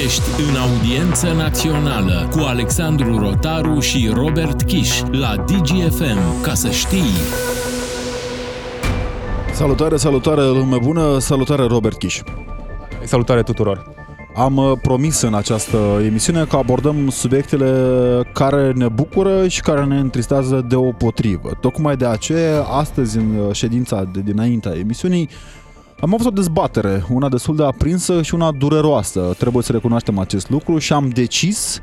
Ești în audiență națională cu Alexandru Rotaru și Robert Kiș la DGFM. Ca să știi... Salutare, salutare, lume bună, salutare Robert Kiș. Salutare tuturor! Am uh, promis în această emisiune că abordăm subiectele care ne bucură și care ne întristează deopotrivă. Tocmai de aceea, astăzi, în uh, ședința de dinaintea emisiunii, am avut o dezbatere, una destul de aprinsă și una dureroasă. Trebuie să recunoaștem acest lucru și am decis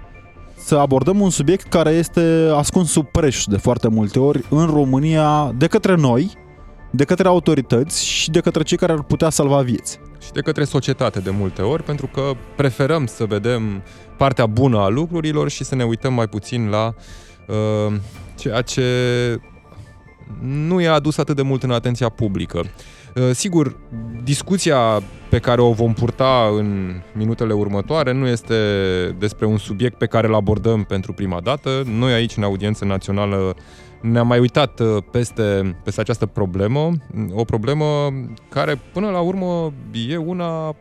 să abordăm un subiect care este ascuns sub preș de foarte multe ori în România de către noi, de către autorități și de către cei care ar putea salva vieți și de către societate de multe ori, pentru că preferăm să vedem partea bună a lucrurilor și să ne uităm mai puțin la uh, ceea ce nu e adus atât de mult în atenția publică. Uh, sigur, discuția pe care o vom purta în minutele următoare nu este despre un subiect pe care îl abordăm pentru prima dată. Noi aici, în audiență națională, ne-am mai uitat uh, peste, peste această problemă, o problemă care până la urmă e una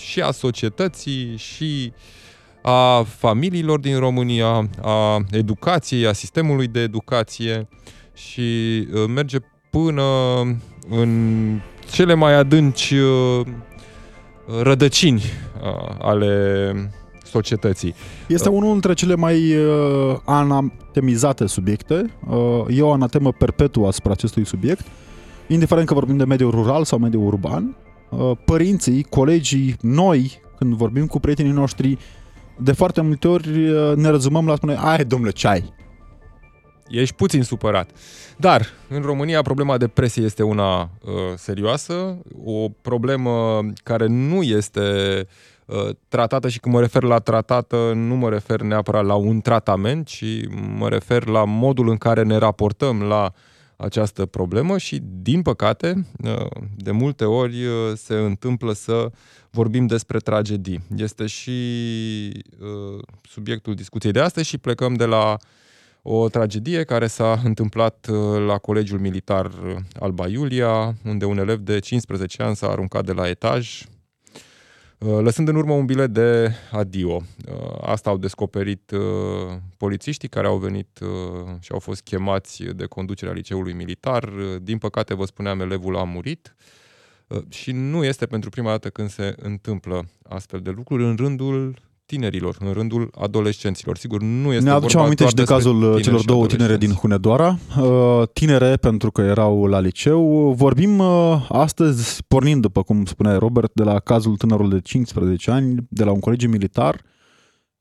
și a societății și a familiilor din România, a educației, a sistemului de educație și uh, merge până în cele mai adânci uh, rădăcini ale societății. Este uh. unul dintre cele mai uh, anatemizate subiecte. Uh, e o anatemă perpetuă asupra acestui subiect, indiferent că vorbim de mediul rural sau mediul urban. Uh, părinții, colegii, noi, când vorbim cu prietenii noștri, de foarte multe ori uh, ne rezumăm la spune, ai domnule, ce ai? Ești puțin supărat. Dar, în România, problema depresiei este una uh, serioasă, o problemă care nu este Uh, tratată și când mă refer la tratată, nu mă refer neapărat la un tratament, ci mă refer la modul în care ne raportăm la această problemă și, din păcate, uh, de multe ori uh, se întâmplă să vorbim despre tragedii. Este și subiectul discuției de astăzi și plecăm de la o tragedie care s-a întâmplat la Colegiul Militar Alba Iulia, unde un elev de 15 ani s-a aruncat de la etaj, Uh, lăsând în urmă un bilet de adio. Uh, asta au descoperit uh, polițiștii care au venit și au fost chemați de conducerea liceului militar. Din păcate, vă spuneam, elevul a murit și nu este pentru prima dată când se întâmplă astfel de lucruri în rândul tinerilor, în rândul adolescenților. Sigur, nu este Ne aducem aminte și de cazul celor două tinere din Hunedoara, uh, tinere pentru că erau la liceu. Vorbim uh, astăzi, pornind, după cum spunea Robert, de la cazul tânărului de 15 ani, de la un colegiu militar,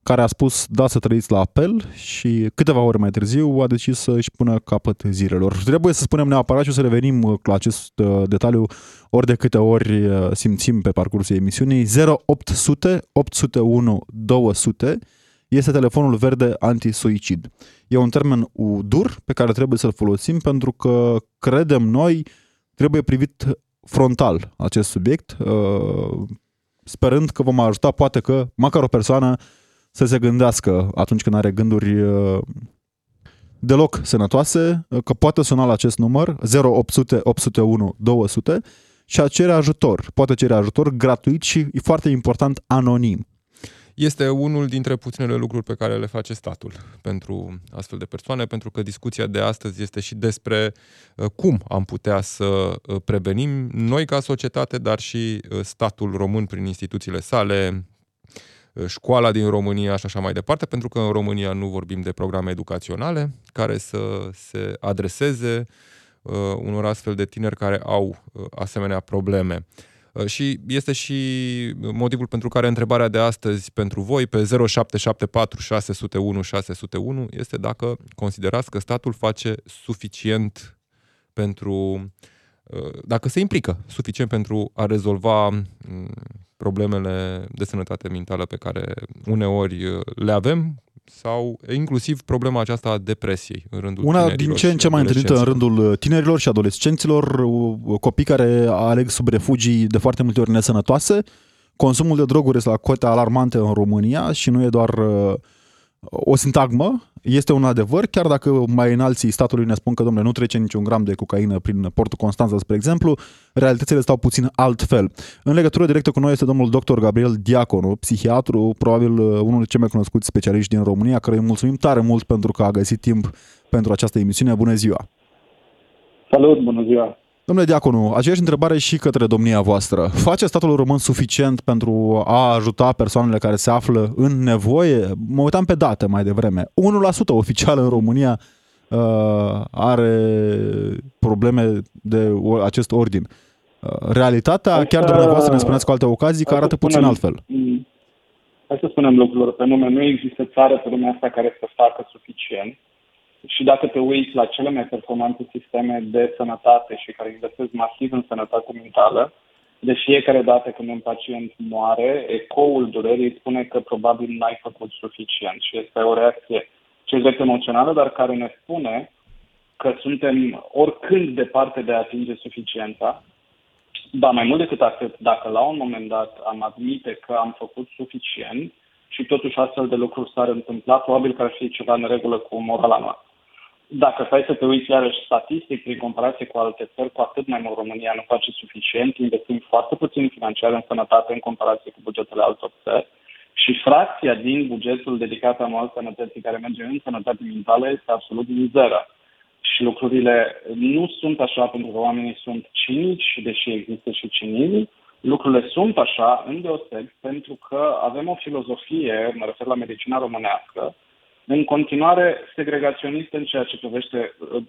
care a spus da să trăiți la apel și câteva ore mai târziu a decis să își pună capăt zilelor. Trebuie să spunem neapărat și o să revenim uh, la acest uh, detaliu ori de câte ori uh, simțim pe parcursul emisiunii. 0800 801 200 este telefonul verde anti-suicid. E un termen dur pe care trebuie să-l folosim pentru că credem noi trebuie privit frontal acest subiect, sperând că vom ajuta poate că măcar o persoană să se gândească atunci când are gânduri uh, deloc sănătoase, uh, că poate suna la acest număr 0800 801 200 și a cere ajutor. Poate cere ajutor gratuit și, e foarte important, anonim. Este unul dintre puținele lucruri pe care le face statul pentru astfel de persoane, pentru că discuția de astăzi este și despre uh, cum am putea să prevenim noi ca societate, dar și statul român prin instituțiile sale, Uh, școala din România și așa mai departe, pentru că în România nu vorbim de programe educaționale care să se adreseze uh, unor astfel de tineri care au uh, asemenea probleme. Uh, și este și motivul pentru care întrebarea de astăzi pentru voi pe 0774 601 601 este dacă considerați că statul face suficient pentru uh, dacă se implică suficient pentru a rezolva mm, problemele de sănătate mentală pe care uneori uh, le avem sau inclusiv problema aceasta a depresiei în rândul Una din ce în ce mai întâlnită în rândul uh, tinerilor și adolescenților, uh, copii care aleg sub refugii de foarte multe ori nesănătoase. Consumul de droguri este la cote alarmante în România și nu e doar o sintagmă, este un adevăr, chiar dacă mai în alții statului ne spun că, domnule, nu trece niciun gram de cocaină prin portul Constanța, spre exemplu, realitățile stau puțin altfel. În legătură directă cu noi este domnul dr. Gabriel Diaconu, psihiatru, probabil uh, unul dintre cei mai cunoscuți specialiști din România, care îi mulțumim tare mult pentru că a găsit timp pentru această emisiune. Bună ziua! Salut, bună ziua! Domnule Diaconu, aceeași întrebare și către domnia voastră. Face statul român suficient pentru a ajuta persoanele care se află în nevoie? Mă uitam pe date mai devreme. 1% oficial în România uh, are probleme de acest ordin. Uh, realitatea, hai chiar dumneavoastră ne spuneți cu alte ocazii, că arată puțin altfel. Hai să spunem lucrurilor pe nume. Nu există țară pe lumea asta care să facă suficient și dacă te uiți la cele mai performante sisteme de sănătate și care investesc masiv în sănătate mentală, de fiecare dată când un pacient moare, ecoul durerii spune că probabil n-ai făcut suficient și este o reacție cezet emoțională, dar care ne spune că suntem oricând departe de a atinge suficiența. Ba mai mult decât atât, dacă la un moment dat am admite că am făcut suficient și totuși astfel de lucruri s-ar întâmpla, probabil că ar fi ceva în regulă cu morala noastră. Dacă stai să te uiți iarăși statistic prin comparație cu alte țări, cu atât mai mult România nu face suficient, investim foarte puțin financiar în sănătate în comparație cu bugetele altor țări și fracția din bugetul dedicat anual sănătății care merge în sănătate mentală este absolut mizeră. Și lucrurile nu sunt așa pentru că oamenii sunt cinici, deși există și cinism, lucrurile sunt așa, îndeoseb, pentru că avem o filozofie, mă refer la medicina românească, în continuare segregaționist în ceea ce privește uh,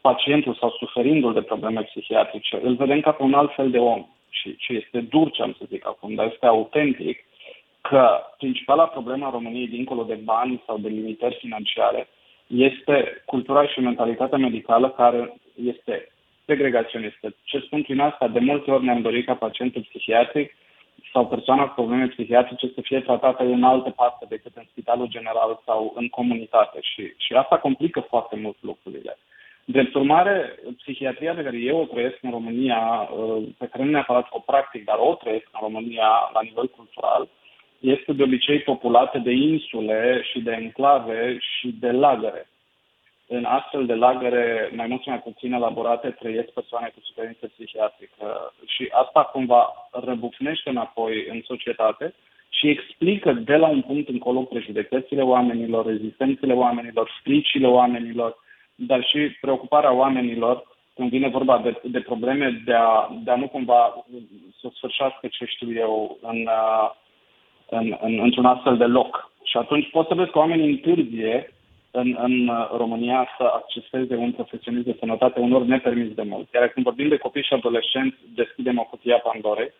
pacientul sau suferindul de probleme psihiatrice. Îl vedem ca pe un alt fel de om și, și este dur ce am să zic acum, dar este autentic că principala problemă a României, dincolo de bani sau de limitări financiare, este cultura și mentalitatea medicală care este segregaționistă. Ce spun prin asta? De multe ori ne-am dorit ca pacientul psihiatric sau persoana cu probleme psihiatrice să fie tratată în altă parte decât în spitalul general sau în comunitate și, și asta complică foarte mult lucrurile. Drept urmare, psihiatria pe care eu o trăiesc în România, uh, pe care nu neapărat o practic, dar o trăiesc în România la nivel cultural, este de obicei populată de insule și de enclave și de lagăre în astfel de lagăre mai mult sau mai puțin elaborate trăiesc persoane cu suferință psihiatrică și asta cumva răbufnește înapoi în societate și explică de la un punct încolo prejudecățile oamenilor, rezistențele oamenilor, fricile oamenilor, dar și preocuparea oamenilor când vine vorba de, de probleme de a, de a nu cumva să sfârșească ce știu eu în, în, în, într-un astfel de loc. Și atunci poți să vezi că oamenii întârzie în, în România să acceseze un profesionist de sănătate unor nepermis de mult. Iar când vorbim de copii și adolescenți, deschidem o cutie a Pandorei,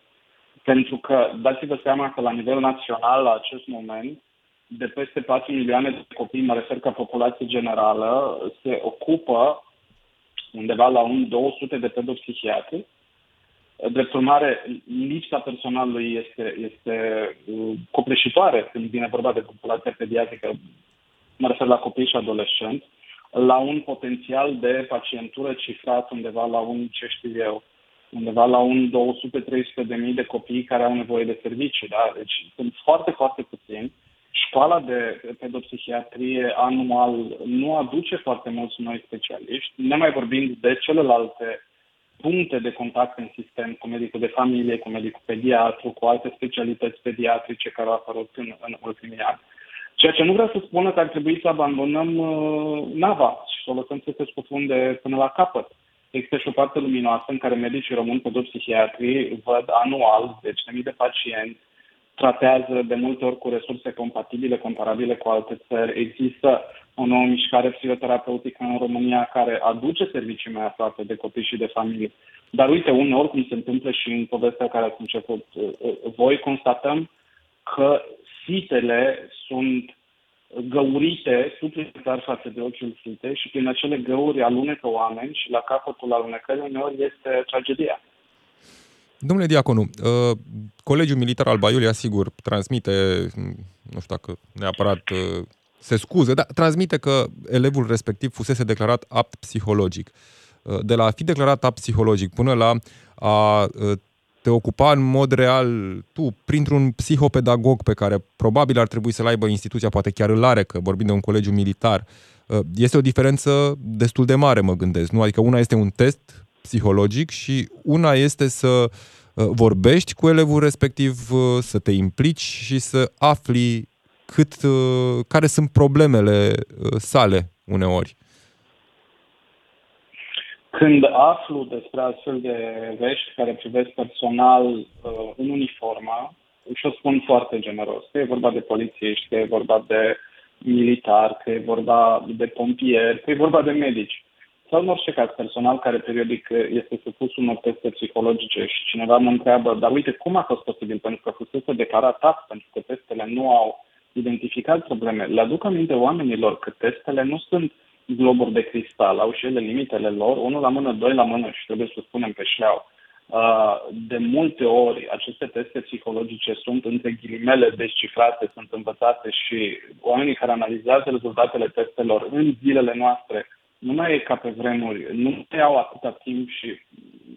pentru că dați-vă seama că la nivel național, la acest moment, de peste 4 milioane de copii, mă refer ca populație generală, se ocupă undeva la un 200 de pedopsihiatri. Drept urmare, lipsa personalului este, este uh, copleșitoare când vine vorba de populația pediatrică mă refer la copii și adolescenți, la un potențial de pacientură cifrat undeva la un, ce știu eu, undeva la un 200-300 de mii de copii care au nevoie de servicii. Da? Deci sunt foarte, foarte puțini. Școala de pedopsihiatrie anual nu aduce foarte mulți noi specialiști, nemai vorbind de celelalte puncte de contact în sistem cu medicul de familie, cu medicul pediatru, cu alte specialități pediatrice care au apărut în, în ultimii ani. Ceea ce nu vreau să spună că ar trebui să abandonăm uh, nava și să o lăsăm să se scufunde până la capăt. Există și o parte luminoasă în care medicii români pe psihiatrii văd anual deci de mii de pacienți, tratează de multe ori cu resurse compatibile, comparabile cu alte țări. Există o nouă mișcare psihoterapeutică în România care aduce servicii mai aproape de copii și de familie. Dar uite, uneori, cum se întâmplă și în povestea care ați început uh, uh, voi, constatăm că sitele sunt găurite suplimentar față de ochiul site și prin acele găuri alunecă oameni și la capătul alunecării uneori este tragedia. Domnule Diaconu, uh, Colegiul Militar al Baiului, asigur, transmite, nu știu dacă neapărat uh, se scuze, dar transmite că elevul respectiv fusese declarat apt psihologic. Uh, de la a fi declarat apt psihologic până la a te ocupa în mod real tu, printr-un psihopedagog pe care probabil ar trebui să-l aibă instituția, poate chiar îl are, că vorbim de un colegiu militar, uh, este o diferență destul de mare, mă gândesc. Nu? Adică una este un test psihologic și una este să uh, vorbești cu elevul respectiv, uh, să te implici și să afli cât, care sunt problemele sale uneori. Când aflu despre astfel de vești care privesc personal uh, în uniformă, și o spun foarte generos, că e vorba de polițiști, că e vorba de militar, că e vorba de pompieri, că e vorba de medici. Sau în orice caz, personal care periodic este supus unor teste psihologice și cineva mă întreabă, dar uite, cum a fost posibil? Pentru că fusese declarat tax, pentru că testele nu au identificat probleme. Le aduc aminte oamenilor că testele nu sunt uh, globuri de cristal, au și ele limitele lor, unul la mână, doi la mână și trebuie să spunem pe șleau. Uh, de multe ori, aceste teste psihologice sunt între ghilimele descifrate, sunt învățate și oamenii care analizează rezultatele testelor în zilele noastre nu mai e ca pe vremuri, nu mai au atâta timp și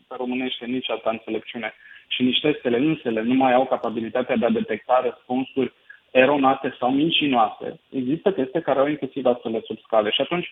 pe românește nici atâta înțelepciune și nici testele însele nu mai au capabilitatea de a detecta răspunsuri eronate sau mincinoase. Există teste care au inclusiv astfel de subscale și atunci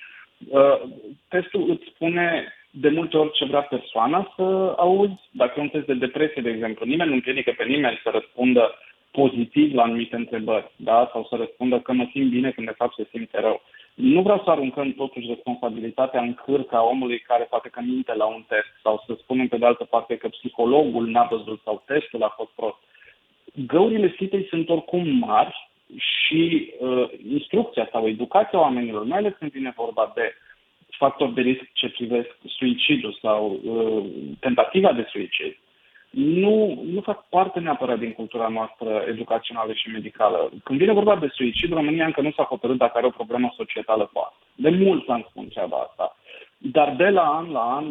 uh, testul îți spune de multe ori ce vrea persoana să auzi. Dacă e un test de depresie, de exemplu, nimeni nu împiedică pe nimeni să răspundă pozitiv la anumite întrebări, da? sau să răspundă că mă simt bine când de fapt se simte rău. Nu vreau să aruncăm totuși responsabilitatea în cârca omului care poate că minte la un test sau să spunem pe de altă parte că psihologul n-a văzut sau testul a fost prost găurile sitei sunt oricum mari și uh, instrucția sau educația oamenilor, mai ales când vine vorba de factori de risc ce privesc suicidul sau uh, tentativa de suicid, nu, nu fac parte neapărat din cultura noastră educațională și medicală. Când vine vorba de suicid, România încă nu s-a hotărât dacă are o problemă societală cu asta. De mult am spun treaba asta. Dar de la an la an,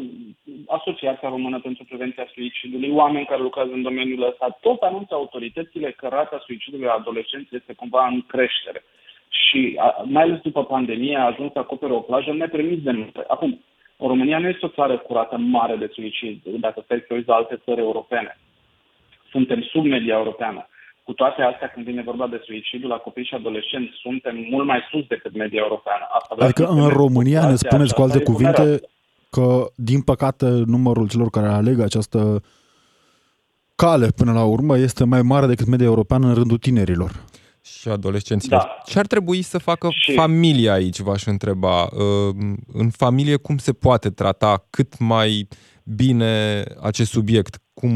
Asociația Română pentru Prevenția Suicidului, oameni care lucrează în domeniul ăsta, tot anunță autoritățile că rata suicidului a adolescenților este cumva în creștere. Și mai ales după pandemie a ajuns să acopere o plajă nepremis de multe. Acum, România nu este o țară cu rată mare de suicid, dacă stai să uiți la alte țări europene. Suntem sub media europeană. Cu toate astea, când vine vorba de suicidul la copii și adolescenți, suntem mult mai sus decât media europeană. Asta adică în România ne spuneți cu alte cuvinte că, din păcate, numărul celor care aleg această cale până la urmă este mai mare decât media europeană în rândul tinerilor. Și adolescenților. Da. Ce ar trebui să facă și... familia aici, v-aș întreba? Uh, în familie cum se poate trata cât mai bine acest subiect? Cum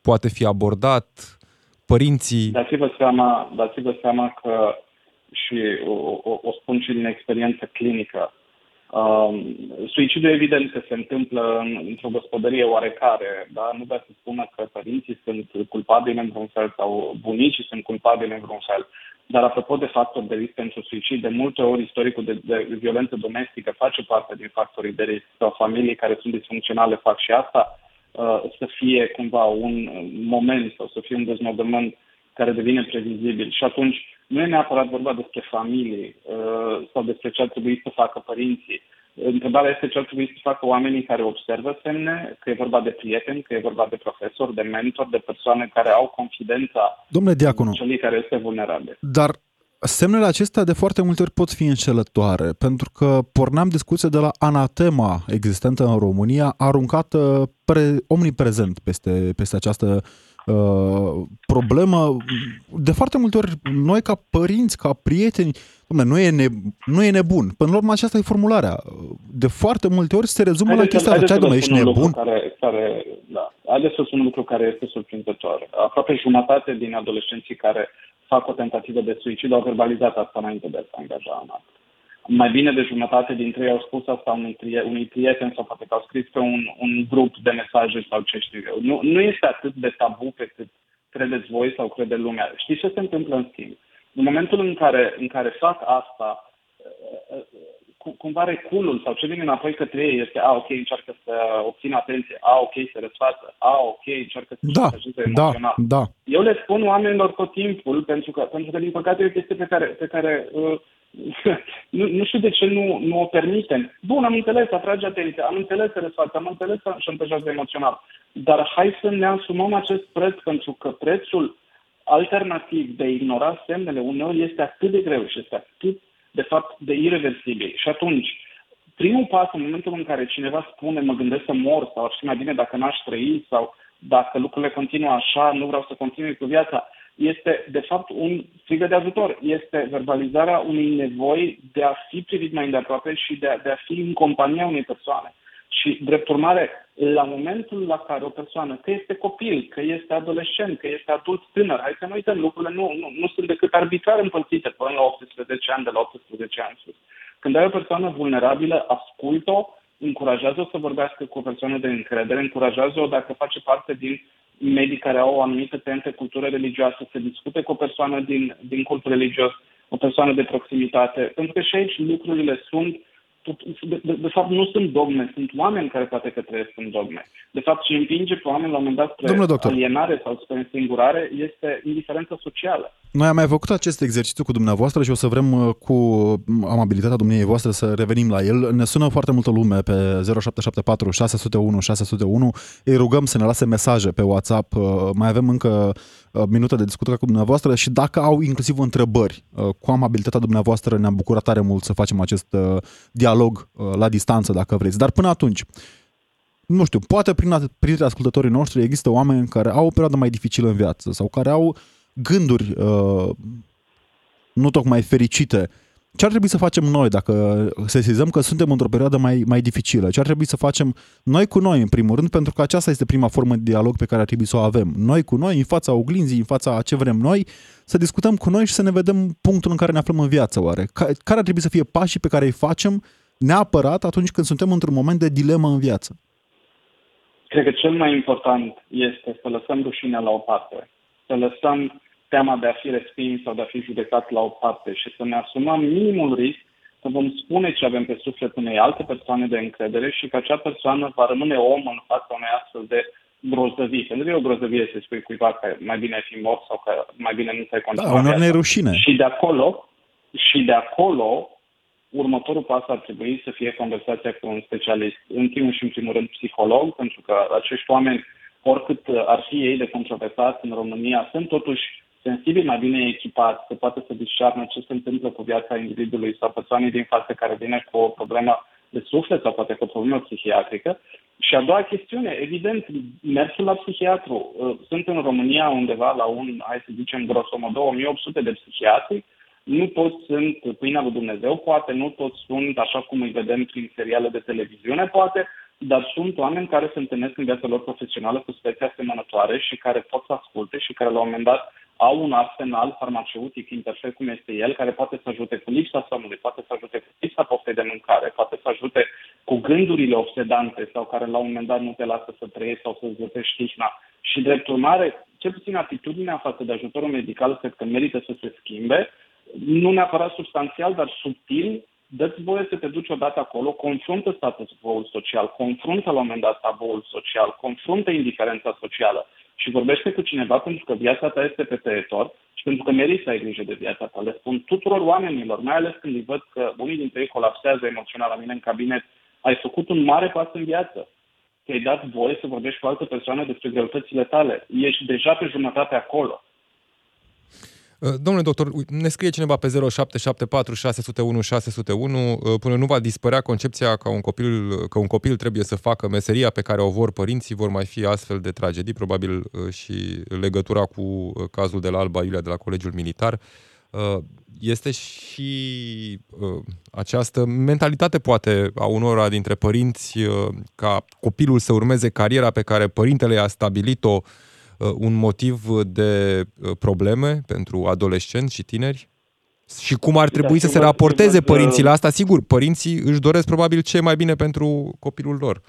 poate fi abordat? Părinții... Dați-vă seama, dați-vă seama că și o, o, o spun și din experiență clinică, Um, suicidul evident că se întâmplă în, într-o gospodărie oarecare, da? nu vreau să spună că părinții sunt culpabili în vreun fel sau bunicii sunt culpabili în vreun fel. Dar apropo de factori de risc pentru suicid, de multe ori istoricul de, de violență domestică face parte din factorii de risc sau familii care sunt disfuncționale fac și asta Uh, să fie cumva un moment sau să fie un deznodământ care devine previzibil. Și atunci nu e neapărat vorba despre familie uh, sau despre ce ar trebui să facă părinții. Întrebarea este ce ar trebui să facă oamenii care observă semne, că e vorba de prieteni, că e vorba de profesori, de mentori, de persoane care au confidența Domnule Diaconu, celui care este vulnerabil. Dar semnele acestea de foarte multe ori pot fi înșelătoare, pentru că porneam discuția de la anatema existentă în România, aruncată pre, omniprezent peste, peste această uh, problemă. De foarte multe ori, noi ca părinți, ca prieteni, domne, nu, e ne, nu e nebun. Până la urmă, aceasta e formularea. De foarte multe ori se rezumă haideți la chestia asta, domne, ești nebun? Care, care, da. Haideți să spun un lucru care este surprinzător. Aproape jumătate din adolescenții care fac o tentativă de suicid au verbalizat asta înainte de a se angaja în asta. Mai bine de jumătate dintre ei au spus asta unui, prieten, unui prieten sau poate că au scris pe un, un grup de mesaje sau ce știu eu. Nu, nu este atât de tabu pe cât credeți voi sau crede lumea. Știți ce se întâmplă în schimb? În momentul în care, în care fac asta, cumva reculul sau ce vine înapoi către ei este, a, ok, încearcă să obțină atenție, a, ok, se răsfață, a, ok, încearcă să da, ajute da, emoțional. Da. Eu le spun oamenilor tot timpul, pentru că, pentru că din păcate e o chestie pe care, pe care uh, nu, nu știu de ce nu, nu o permitem. Bun, am înțeles, atrage atenție, am înțeles răsfață, am înțeles că șantajează emoțional. Dar hai să ne asumăm acest preț, pentru că prețul alternativ de a ignora semnele uneori este atât de greu și este atât, de fapt, de irreversibil. Și atunci, primul pas în momentul în care cineva spune mă gândesc să mor sau ar fi mai bine dacă n-aș trăi sau dacă lucrurile continuă așa, nu vreau să continui cu viața, este de fapt un strigă de ajutor. Este verbalizarea unei nevoi de a fi privit mai îndeaproape și de a, de a fi în compania unei persoane. Și, drept urmare, la momentul la care o persoană, că este copil, că este adolescent, că este adult tânăr, hai să nu uităm, lucrurile nu, nu, nu sunt decât arbitrar împărțite până la 18 ani, de la 18 ani sus. Când ai o persoană vulnerabilă, ascult-o, încurajează-o să vorbească cu o persoană de încredere, încurajează-o dacă face parte din medii care au o anumită tentă cultură religioasă, să discute cu o persoană din, din cult religios, o persoană de proximitate, pentru că și aici lucrurile sunt de, de, de fapt nu sunt dogme, sunt oameni care poate că trăiesc în dogme. De fapt, ce împinge pe oameni la un moment dat spre alienare sau spre însingurare este indiferența socială. Noi am mai făcut acest exercițiu cu dumneavoastră și o să vrem uh, cu amabilitatea dumneavoastră voastre să revenim la el. Ne sună foarte multă lume pe 0774 601 601. Îi rugăm să ne lase mesaje pe WhatsApp. Uh, mai avem încă uh, minute de discuție cu dumneavoastră și dacă au inclusiv întrebări, cu amabilitatea dumneavoastră ne-am bucurat tare mult să facem acest dialog la distanță, dacă vreți. Dar până atunci, nu știu, poate prin, printre ascultătorii noștri există oameni care au o perioadă mai dificilă în viață sau care au gânduri uh, nu tocmai fericite. Ce ar trebui să facem noi dacă sesizăm că suntem într-o perioadă mai, mai dificilă? Ce ar trebui să facem noi cu noi, în primul rând, pentru că aceasta este prima formă de dialog pe care ar trebui să o avem. Noi cu noi, în fața oglinzii, în fața a ce vrem noi, să discutăm cu noi și să ne vedem punctul în care ne aflăm în viață, oare? Care ar trebui să fie pașii pe care îi facem neapărat atunci când suntem într-un moment de dilemă în viață? Cred că cel mai important este să lăsăm rușinea la o parte, să lăsăm teama de a fi respins sau de a fi judecat la o parte și să ne asumăm minimul risc să vom spune ce avem pe suflet unei alte persoane de încredere și că acea persoană va rămâne om în fața unei astfel de grozăvii. Pentru că e o grozăvie să spui cuiva că mai bine ai fi mort sau că mai bine nu ți-ai continuat. Da, unor rușine. Și de acolo, și de acolo următorul pas ar trebui să fie conversația cu un specialist, în primul și în primul rând psiholog, pentru că acești oameni, oricât ar fi ei de controversați în România, sunt totuși sensibili, mai bine echipați, să poată să discearnă ce se întâmplă cu viața individului sau persoanei din față care vine cu o problemă de suflet sau poate cu o problemă psihiatrică. Și a doua chestiune, evident, mersul la psihiatru. Sunt în România undeva la un, hai să zicem, grosomodo, 1800 de psihiatri, nu toți sunt pâinea lui Dumnezeu, poate nu toți sunt așa cum îi vedem prin seriale de televiziune, poate, dar sunt oameni care se întâlnesc în viața lor profesională cu spețe asemănătoare și care pot să asculte și care la un moment dat au un arsenal farmaceutic imperfect cum este el, care poate să ajute cu lipsa somnului, poate să ajute cu lipsa poftei de mâncare, poate să ajute cu gândurile obsedante sau care la un moment dat nu te lasă să trăiești sau să zăpești tihna. Și drept urmare, cel puțin atitudinea față de ajutorul medical cred că merită să se schimbe. Nu neapărat substanțial, dar subtil, dă-ți voie să te duci odată acolo, confruntă statul social, confruntă la un moment dat taboul social, confruntă indiferența socială și vorbește cu cineva pentru că viața ta este pe teritor și pentru că meriți să ai grijă de viața ta. Le spun tuturor oamenilor, mai ales când îi văd că unii dintre ei colapsează emoțional la mine în cabinet, ai făcut un mare pas în viață. Ți-ai dat voie să vorbești cu altă persoană despre greutățile tale. Ești deja pe jumătate acolo. Uh, domnule doctor, ne scrie cineva pe 0774 601 601 până nu va dispărea concepția că un, copil, că un copil trebuie să facă meseria pe care o vor părinții, vor mai fi astfel de tragedii, probabil uh, și legătura cu uh, cazul de la Alba Iulia de la Colegiul Militar. Este și această mentalitate, poate, a unora dintre părinți ca copilul să urmeze cariera pe care părintele a stabilit-o Uh, un motiv de uh, probleme pentru adolescenți și tineri? Și cum ar trebui să se raporteze părinții la asta? Sigur, părinții își doresc probabil ce mai bine pentru copilul lor.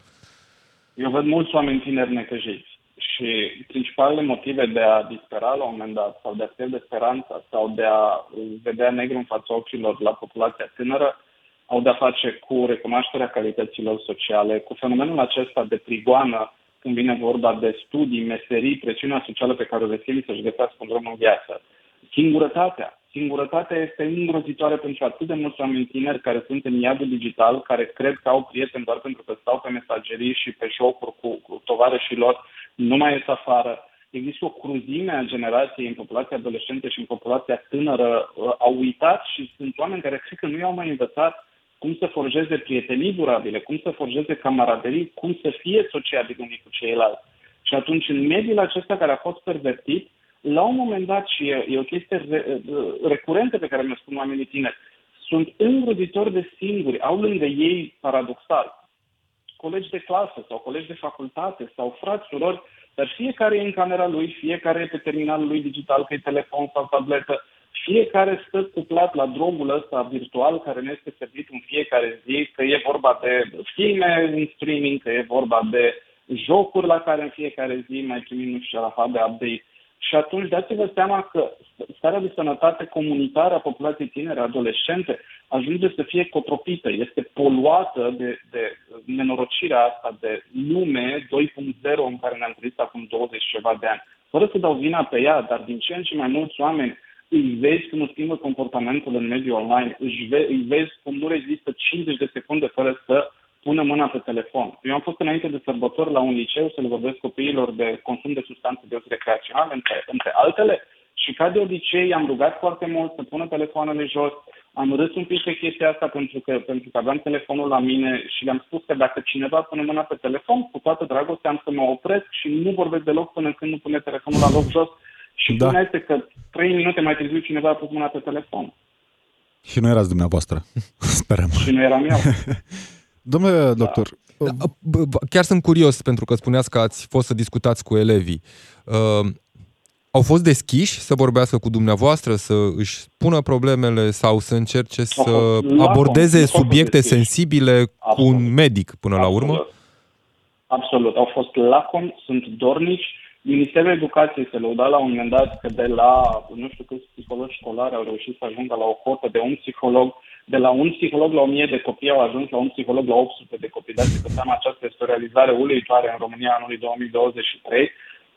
Eu văd mulți oameni tineri necăjiți și principalele motive de a dispera la un moment dat sau de a pierde speranța sau de a vedea negru în fața ochilor la populația tânără au de-a face cu recunoașterea calităților sociale, cu fenomenul acesta de prigoană când vine vorba de studii, meserii, presiunea socială pe care o reține să-și găsească un drum în viață. Singurătatea. Singurătatea este îngrozitoare pentru atât de mulți oameni tineri care sunt în iadul digital, care cred că au prieteni doar pentru că stau pe mesagerii și pe jocuri cu, cu tovarășii lor, nu mai ies afară. Există o cruzime a generației în populația adolescentă și în populația tânără uh, au uitat și sunt oameni care cred că nu i-au mai învățat cum să forjeze prietenii durabile, cum să forjeze camaraderii, cum să fie sociabili unii cu ceilalți. Și atunci, în mediul acesta care a fost pervertit, la un moment dat, și e, e o chestie re, recurentă pe care mi-o spun oamenii tineri, sunt îngrozitori de singuri, au lângă ei, paradoxal, colegi de clasă sau colegi de facultate sau frați, surori, dar fiecare e în camera lui, fiecare e pe terminalul lui digital, că e telefon sau tabletă, fiecare stă cuplat la drumul ăsta virtual care ne este servit în fiecare zi, că e vorba de filme în streaming, că e vorba de jocuri la care în fiecare zi mai primim nu știu la de update. Și atunci dați-vă seama că starea de sănătate comunitară a populației tinere, adolescente, ajunge să fie cotropită, este poluată de, de nenorocirea asta de lume 2.0 în care ne-am trăit acum 20 ceva de ani. Fără să dau vina pe ea, dar din ce în ce mai mulți oameni îi vezi cum își schimbă comportamentul în mediul online, își, ve- îi vezi cum nu rezistă 50 de secunde fără să pună mâna pe telefon. Eu am fost înainte de sărbători la un liceu să le vorbesc copiilor de consum de substanțe de recreaționale, între, între altele, și ca de obicei am rugat foarte mult să pună telefoanele jos, am râs un pic pe chestia asta pentru că, pentru că aveam telefonul la mine și le-am spus că dacă cineva pune mâna pe telefon, cu toată dragostea am să mă opresc și nu vorbesc deloc până când nu pune telefonul la loc jos și da. până este că trei minute mai târziu cineva a pus mâna pe telefon. Și nu erați dumneavoastră, sperăm. Și nu eram eu. Domnule da. doctor, da. Chiar sunt curios, pentru că spuneați că ați fost să discutați cu elevii. Uh, au fost deschiși să vorbească cu dumneavoastră, să își spună problemele sau să încerce să abordeze subiecte sensibile Absolut. cu un medic până Absolut. la urmă? Absolut. Au fost lacom, sunt dornici Ministerul Educației se lăuda la un moment dat că de la, nu știu câți psihologi școlari au reușit să ajungă la o cotă de un psiholog, de la un psiholog la 1000 de copii au ajuns la un psiholog la 800 de copii. Dați-vă seama, aceasta este o realizare uluitoare în România anului 2023,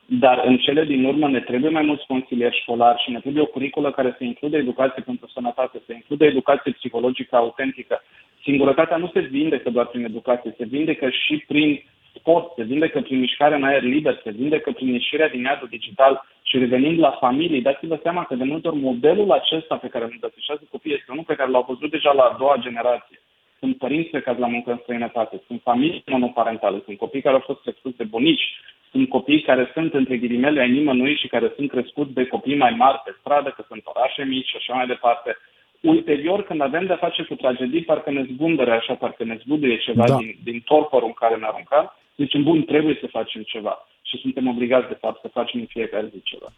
dar în cele din urmă ne trebuie mai mulți consilieri școlari și ne trebuie o curiculă care să include educație pentru sănătate, să include educație psihologică autentică. Singurătatea nu se vindecă doar prin educație, se vindecă și prin sport, se vindecă prin mișcare în aer liber, se vindecă prin ieșirea din iadul digital și revenind la familie, dați-vă seama că de multe ori modelul acesta pe care îl îndățișează copiii este unul pe care l-au văzut deja la a doua generație. Sunt părinți pe care la muncă în străinătate, sunt familii monoparentale, sunt copii care au fost crescuți de bunici, sunt copii care sunt, între ghilimele, ai nimănui și care sunt crescuți de copii mai mari pe stradă, că sunt orașe mici și așa mai departe ulterior, când avem de-a face cu tragedii, parcă ne zbumbere așa, parcă ne zbuduie ceva da. din, din torpărul în care ne aruncăm, zicem, bun, trebuie să facem ceva. Și suntem obligați, de fapt, să facem în fiecare zi ceva.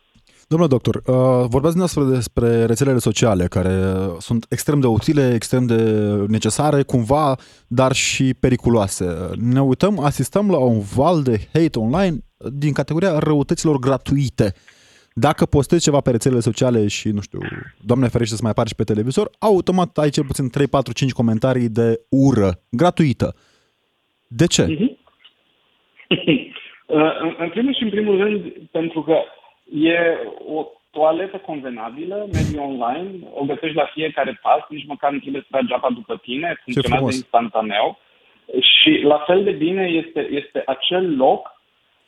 Domnule doctor, uh, vorbeați dumneavoastră despre rețelele sociale care sunt extrem de utile, extrem de necesare, cumva, dar și periculoase. Ne uităm, asistăm la un val de hate online din categoria răutăților gratuite dacă postezi ceva pe rețelele sociale și, nu știu, doamne ferește să mai apari și pe televizor, automat ai cel puțin 3, 4, 5 comentarii de ură, gratuită. De ce? Uh-huh. în primul și în primul rând, pentru că e o toaletă convenabilă, mediu online, o găsești la fiecare pas, nici măcar nu trebuie să tragi apa după tine, funcționează instantaneu. Și la fel de bine este, este acel loc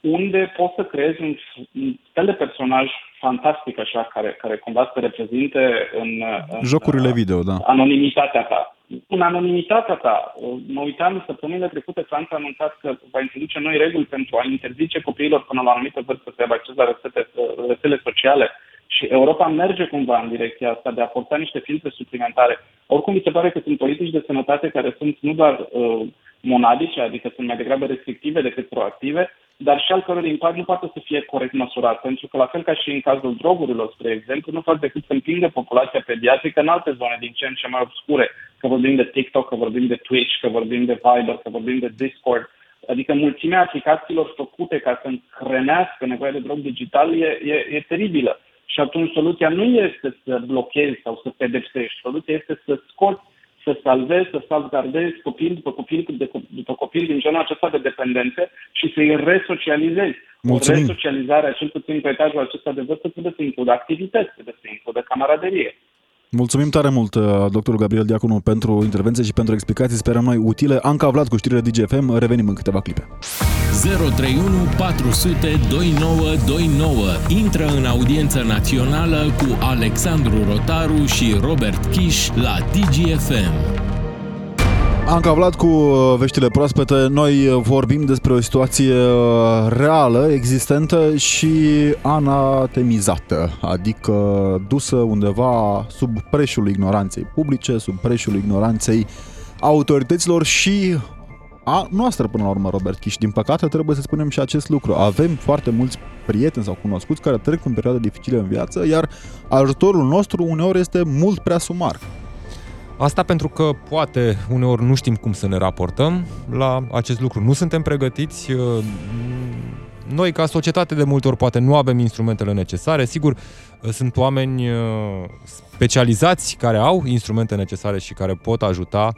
unde poți să creezi un, un fel de personaj fantastic așa, care, care cumva să reprezinte în, în Jocurile video, da. anonimitatea ta. În anonimitatea ta, mă uitam săptămânile trecute, Franța a anunțat că va introduce noi reguli pentru a interzice copiilor până la o anumită vârstă să aibă acces la rețele, rețele sociale și Europa merge cumva în direcția asta de a porta niște filtre suplimentare. Oricum, mi se pare că sunt politici de sănătate care sunt nu doar uh, monadice, adică sunt mai degrabă restrictive decât proactive, dar și al căror impact nu poate să fie corect măsurat, pentru că la fel ca și în cazul drogurilor, spre exemplu, nu fac decât să împingă populația pediatrică în alte zone din ce în ce mai obscure, că vorbim de TikTok, că vorbim de Twitch, că vorbim de Viber, că vorbim de Discord, Adică mulțimea aplicațiilor făcute ca să încrenească nevoia de drog digital e, e, e teribilă. Și atunci soluția nu este să blochezi sau să pedepsești. Soluția este să scoți să salvezi, să salvgardezi copil după copil după copil din genul acesta de dependențe și să-i resocializezi. Mulțumim. O resocializare, cel puțin pe etajul acesta de vârstă, trebuie să includă activități, trebuie să includă camaraderie. Mulțumim tare mult, uh, doctorul Gabriel Diaconu, pentru intervenție și pentru explicații, sperăm noi utile. Anca Vlad cu știrile DGFM, revenim în câteva clipe. 031 400 2929. Intră în audiență națională cu Alexandru Rotaru și Robert Kiș la DGFM. Anca Vlad cu uh, veștile proaspete. Noi uh, vorbim despre o situație uh, reală, existentă și anatemizată, adică dusă undeva sub preșul ignoranței publice, sub preșul ignoranței autorităților și a noastră până la urmă, Robert Chiș. Din păcate trebuie să spunem și acest lucru. Avem foarte mulți prieteni sau cunoscuți care trec în perioade dificile în viață, iar ajutorul nostru uneori este mult prea sumar. Asta pentru că poate uneori nu știm cum să ne raportăm la acest lucru. Nu suntem pregătiți. Uh, noi, ca societate, de multe ori poate nu avem instrumentele necesare. Sigur, uh, sunt oameni uh, specializați care au instrumente necesare și care pot ajuta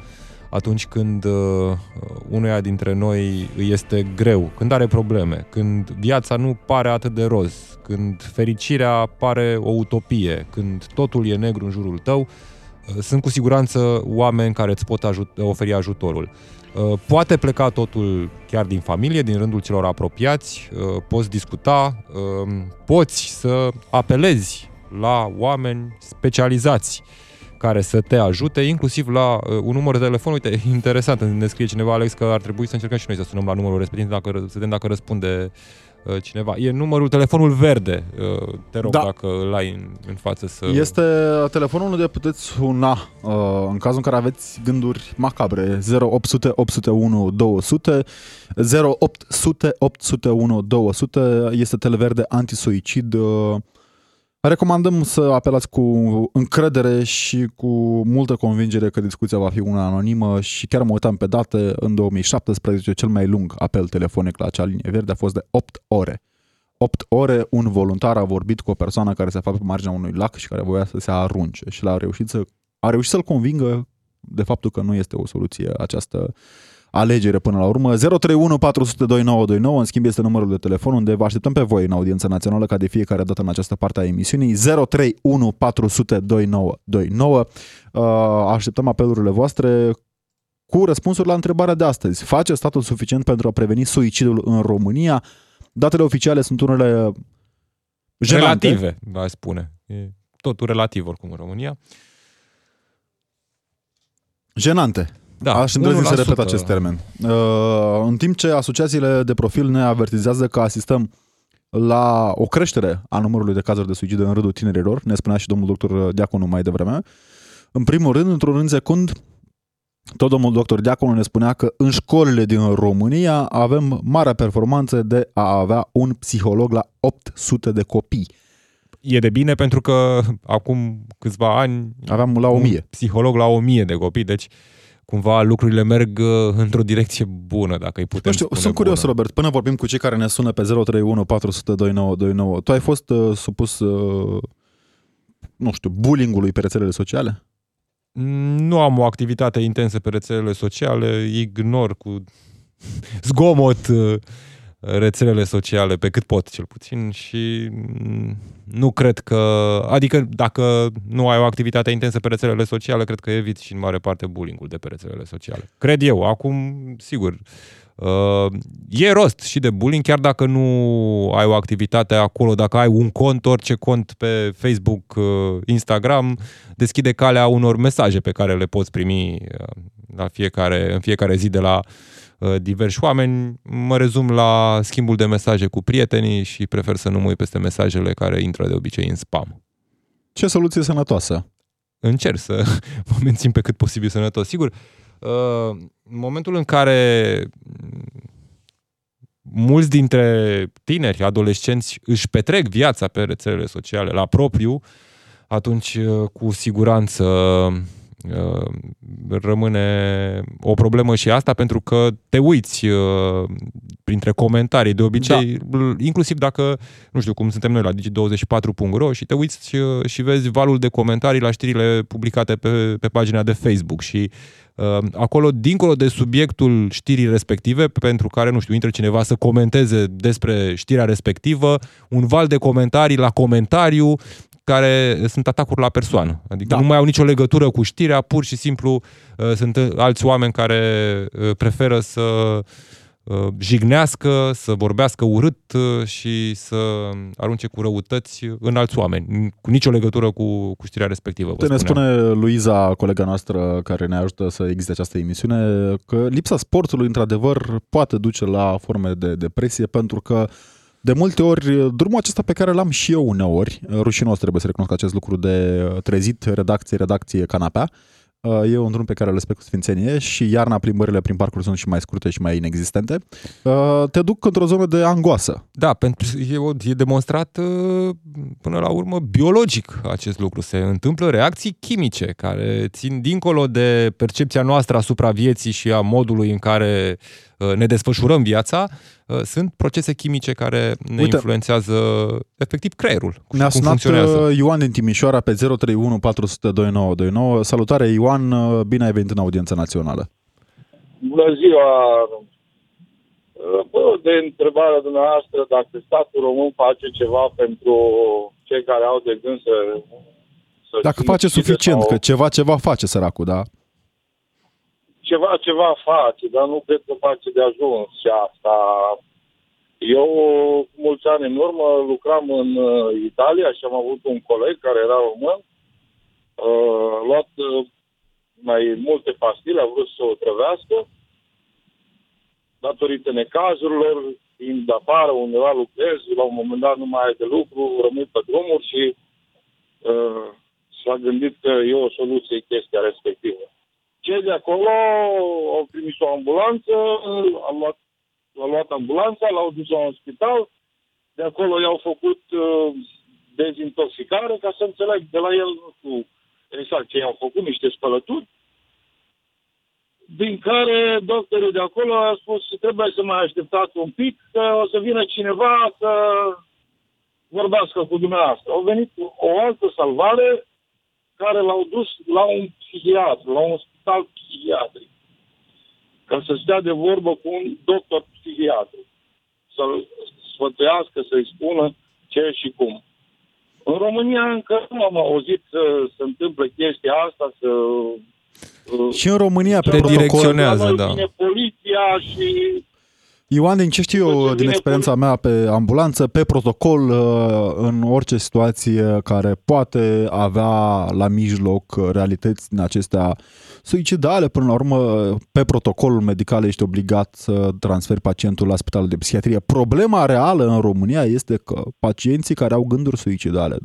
atunci când unuia dintre noi îi este greu, când are probleme, când viața nu pare atât de roz, când fericirea pare o utopie, când totul e negru în jurul tău, sunt cu siguranță oameni care îți pot ajut, oferi ajutorul. Uh, poate pleca totul chiar din familie, din rândul celor apropiați, uh, poți discuta, um, poți să apelezi la oameni specializați care să te ajute, inclusiv la uh, un număr de telefon. Uite, interesant, ne scrie cineva, Alex, că ar trebui să încercăm și noi să sunăm la numărul respectiv, dacă, să vedem dacă răspunde Uh, cineva. E numărul, telefonul verde, uh, te rog, da. dacă îl ai în, în față să... Este telefonul unde puteți suna uh, în cazul în care aveți gânduri macabre. 0800 801 200 0800 801 200 este televerde antisuicid Recomandăm să apelați cu încredere și cu multă convingere că discuția va fi una anonimă și chiar mă uitam pe date, în 2017 cel mai lung apel telefonic la acea linie verde a fost de 8 ore. 8 ore un voluntar a vorbit cu o persoană care se afla pe marginea unui lac și care voia să se arunce și l-a reușit, să, a reușit să-l convingă de faptul că nu este o soluție această alegere până la urmă. 031 400 2929, în schimb este numărul de telefon unde vă așteptăm pe voi în audiența națională ca de fiecare dată în această parte a emisiunii. 031 400 2929. Așteptăm apelurile voastre cu răspunsuri la întrebarea de astăzi. Face statul suficient pentru a preveni suicidul în România? Datele oficiale sunt unele jenante. Relative, aș spune. E totul relativ oricum în România. Jenante. Da, Aș îndrăzni să repet acest termen. Uh, în timp ce asociațiile de profil ne avertizează că asistăm la o creștere a numărului de cazuri de suicid în rândul tinerilor, ne spunea și domnul doctor Diaconu mai devreme, în primul rând, într-un rând secund, tot domnul doctor Diaconu ne spunea că în școlile din România avem marea performanță de a avea un psiholog la 800 de copii. E de bine pentru că acum câțiva ani aveam la 1000. Un psiholog la 1000 de copii, deci cumva lucrurile merg uh, într-o direcție bună, dacă îi putem nu știu, spune Sunt curios, bună. Robert, până vorbim cu cei care ne sună pe 031 400 2929, tu ai fost uh, supus, uh, nu știu, bullying-ului pe rețelele sociale? Mm, nu am o activitate intensă pe rețelele sociale, ignor cu zgomot uh, rețelele sociale pe cât pot cel puțin și nu cred că, adică dacă nu ai o activitate intensă pe rețelele sociale, cred că eviți și în mare parte bullying-ul de pe rețelele sociale. Cred eu, acum, sigur, Uh, e rost și de bullying, chiar dacă nu ai o activitate acolo, dacă ai un cont, orice cont pe Facebook, uh, Instagram, deschide calea unor mesaje pe care le poți primi uh, la fiecare, în fiecare zi de la uh, Uh, diversi oameni, mă rezum la schimbul de mesaje cu prietenii și prefer să nu mă uit peste mesajele care intră de obicei în spam. Ce soluție sănătoasă? Încerc să mă mențin pe cât posibil sănătos. Sigur, uh, în momentul în care mulți dintre tineri, adolescenți își petrec viața pe rețelele sociale la propriu, atunci uh, cu siguranță Uh, rămâne o problemă și asta pentru că te uiți uh, printre comentarii de obicei, da. inclusiv dacă, nu știu cum suntem noi la digi24.ro și te uiți uh, și vezi valul de comentarii la știrile publicate pe, pe pagina de Facebook și uh, acolo, dincolo de subiectul știrii respective, pentru care, nu știu, intră cineva să comenteze despre știrea respectivă, un val de comentarii la comentariu care sunt atacuri la persoană. Adică da. nu mai au nicio legătură cu știrea, pur și simplu uh, sunt alți oameni care uh, preferă să uh, jignească, să vorbească urât uh, și să arunce cu răutăți în alți oameni, cu nicio legătură cu, cu știrea respectivă. Te ne spune Luiza, colega noastră care ne ajută să existe această emisiune, că lipsa sportului, într-adevăr, poate duce la forme de depresie pentru că de multe ori, drumul acesta pe care l-am și eu uneori, rușinos trebuie să recunosc acest lucru de trezit, redacție, redacție, canapea, E un drum pe care îl respect cu sfințenie și iarna plimbările prin parcuri sunt și mai scurte și mai inexistente. Te duc într-o zonă de angoasă. Da, pentru e, e demonstrat până la urmă biologic acest lucru. Se întâmplă reacții chimice care țin dincolo de percepția noastră asupra vieții și a modului în care ne desfășurăm viața, Uh, sunt procese chimice care ne Uite, influențează efectiv creierul. Ne-a cum sunat uh, Ioan din Timișoara pe 031 400 2929. Salutare Ioan, uh, bine ai venit în audiența națională. Bună ziua! Bă, de întrebarea dumneavoastră, dacă statul român face ceva pentru cei care au de gând să... să dacă face suficient, sau... că ceva, ceva face săracul, da? Ceva, ceva face, dar nu cred că face de ajuns și asta. Eu, cu mulți ani în urmă, lucram în uh, Italia și am avut un coleg care era român, uh, a luat uh, mai multe pastile, a vrut să o trăvească, datorită necazurilor, fiind afară, undeva lucrez, la un moment dat nu mai ai de lucru, rămâi pe drumuri și uh, s-a gândit că e o soluție chestia respectivă. Cei de acolo au trimis o ambulanță, au luat, au luat ambulanța, l-au dus la un spital, de acolo i-au făcut uh, dezintoxicare, ca să înțeleg de la el, nu știu exact ce i-au făcut, niște spălături, din care doctorul de acolo a spus că trebuie să mai așteptați un pic, că o să vină cineva să vorbească cu dumneavoastră. Au venit o altă salvare care l-au dus la un psihiatru, la un spital psihiatric, ca să stea de vorbă cu un doctor psihiatru, să-l sfătuiască, să-i spună ce și cum. În România încă nu am auzit să se întâmplă chestia asta, să... Și în România pe direcționează, da. poliția și Ioan, din ce știu eu, din experiența mea pe ambulanță, pe protocol, uh, în orice situație care poate avea la mijloc realități din acestea suicidale, până la urmă, pe protocolul medical ești obligat să transferi pacientul la spitalul de psihiatrie. Problema reală în România este că pacienții care au gânduri suicidale,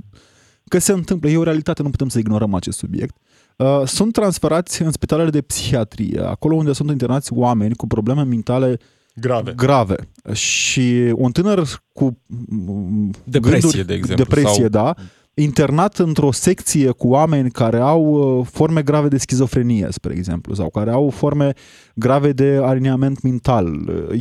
că se întâmplă, e o realitate, nu putem să ignorăm acest subiect, uh, sunt transferați în spitalele de psihiatrie, acolo unde sunt internați oameni cu probleme mentale grave. grave. Și un tânăr cu depresie, gânduri, de exemplu, depresie, sau... da, internat într-o secție cu oameni care au uh, forme grave de schizofrenie, spre exemplu, sau care au forme grave de aliniament mental.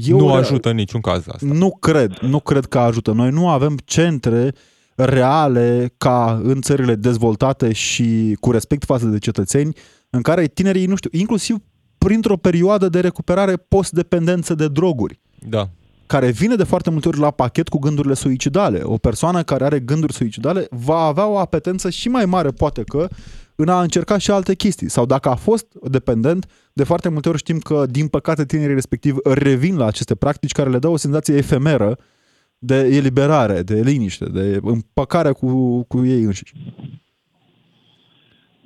Eu nu ajută în niciun caz asta. Nu cred, nu cred că ajută. Noi nu avem centre reale ca în țările dezvoltate și cu respect față de cetățeni, în care tinerii, nu știu, inclusiv printr-o perioadă de recuperare post-dependență de droguri. Da. Care vine de foarte multe ori la pachet cu gândurile suicidale. O persoană care are gânduri suicidale va avea o apetență și mai mare, poate că, în a încerca și alte chestii. Sau dacă a fost dependent, de foarte multe ori știm că, din păcate, tinerii respectiv revin la aceste practici care le dau o senzație efemeră de eliberare, de liniște, de împăcare cu, cu ei înșiși.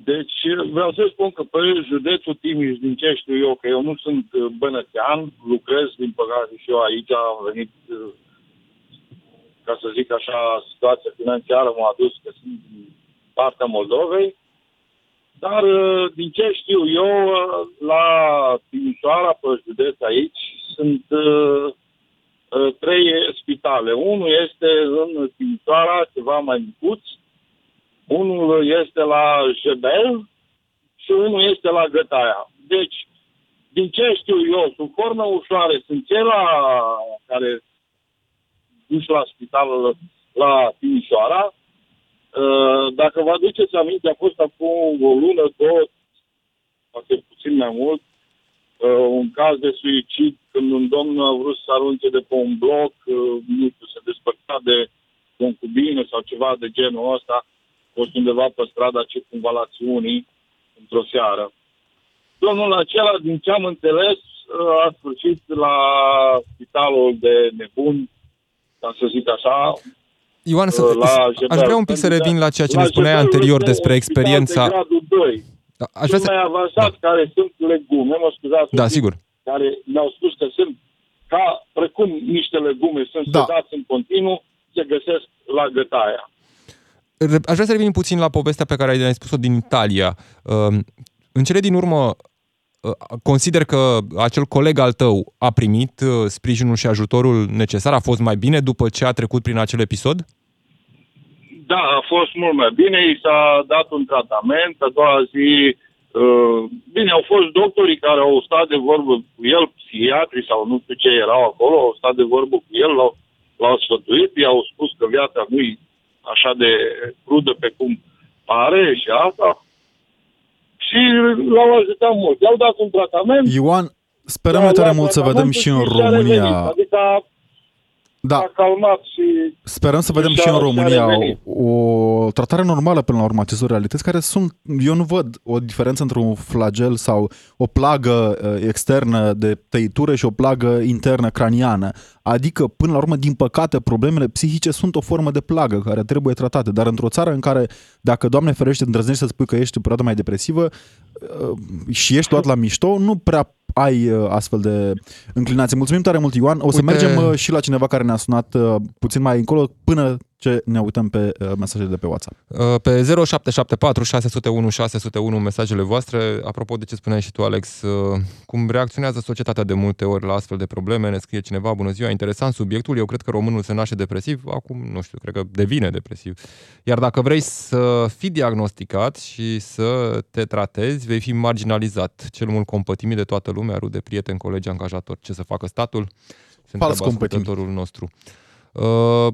Deci vreau să spun că pe județul Timiș, din ce știu eu, că eu nu sunt uh, bănătean, lucrez din păcate și eu aici, am venit, uh, ca să zic așa, situația financiară m-a adus că sunt din partea Moldovei, dar uh, din ce știu eu, la Timișoara, pe județ aici, sunt trei spitale. Unul este în Timișoara, ceva mai micuț, unul este la Jebel și unul este la Gătaia. Deci, din ce știu eu, sub formă ușoare sunt cei la care duci la spitalul la Timișoara. Uh, dacă vă aduceți aminte, a fost acum o lună, două, poate puțin mai mult, uh, un caz de suicid când un domn a vrut să arunce de pe un bloc, uh, nu știu, se despărta de concubină sau ceva de genul ăsta fost undeva pe strada circunvalațiunii într-o seară. Domnul acela, din ce am înțeles, a sfârșit la spitalul de nebun, ca să zic așa, Ioan, să, aș vrea un pic să revin la ceea ce ne spuneai anterior despre experiența... De gradul 2. Da, aș vrea să... mai avansat da. care sunt legume, mă scuzați, da, sigur. care mi-au spus că sunt ca, precum niște legume sunt da. sedați în continuu, se găsesc la gătaia. Aș vrea să revin puțin la povestea pe care ai spus-o din Italia. Um, în cele din urmă, uh, consider că acel coleg al tău a primit uh, sprijinul și ajutorul necesar? A fost mai bine după ce a trecut prin acel episod? Da, a fost mult mai bine. I s-a dat un tratament. A doua zi Uh, bine, au fost doctorii care au stat de vorbă cu el, psihiatri sau nu știu ce erau acolo, au stat de vorbă cu el, l-au, l-au sfătuit, i-au spus că viața nu e așa de crudă pe cum pare și asta. Și l-au ajutat mult. I-au dat un tratament. Ioan, sperăm tare mult să vedem și în România. Adică da. a calmat și... Sperăm să vedem și în România o, o tratare normală până la urmă acestor realități care sunt, eu nu văd o diferență între un flagel sau o plagă uh, externă de tăitură și o plagă internă craniană. Adică, până la urmă, din păcate, problemele psihice sunt o formă de plagă care trebuie tratate. Dar într-o țară în care, dacă, Doamne ferește, îndrăznești să spui că ești în perioadă mai depresivă uh, și ești luat la mișto, nu prea ai uh, astfel de înclinații. Mulțumim tare mult, Ioan. O să Uite... mergem uh, și la cineva care ne-a sunat uh, puțin mai încolo până ce ne uităm pe uh, mesajele de pe WhatsApp. Uh, pe 0774 601 601 mesajele voastre. Apropo de ce spuneai și tu, Alex, uh, cum reacționează societatea de multe ori la astfel de probleme, ne scrie cineva, bună ziua, interesant subiectul, eu cred că românul se naște depresiv, acum, nu știu, cred că devine depresiv. Iar dacă vrei să fii diagnosticat și să te tratezi, vei fi marginalizat, cel mult compătimit de toată lumea, rude, prieteni, colegi, angajatori. Ce să facă statul? Se Fals compătimit. nostru. Uh,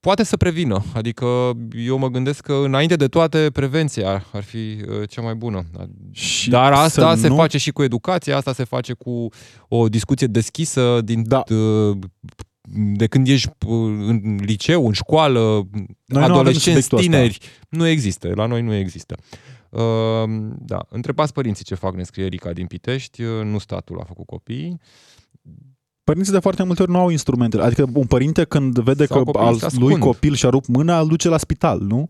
poate să prevină. Adică eu mă gândesc că înainte de toate prevenția ar fi uh, cea mai bună. Și Dar asta se nu... face și cu educația, asta se face cu o discuție deschisă din da. Uh, de când ești uh, în liceu, în școală, noi adolescenți, nu tineri. Nu există, la noi nu există. Uh, da, întrebați părinții ce fac, ne scrie Erica din Pitești, nu statul a făcut copii. Părinții de foarte multe ori nu au instrumentele. Adică un părinte când vede Sau că al lui copil și-a rupt mâna, îl duce la spital, nu?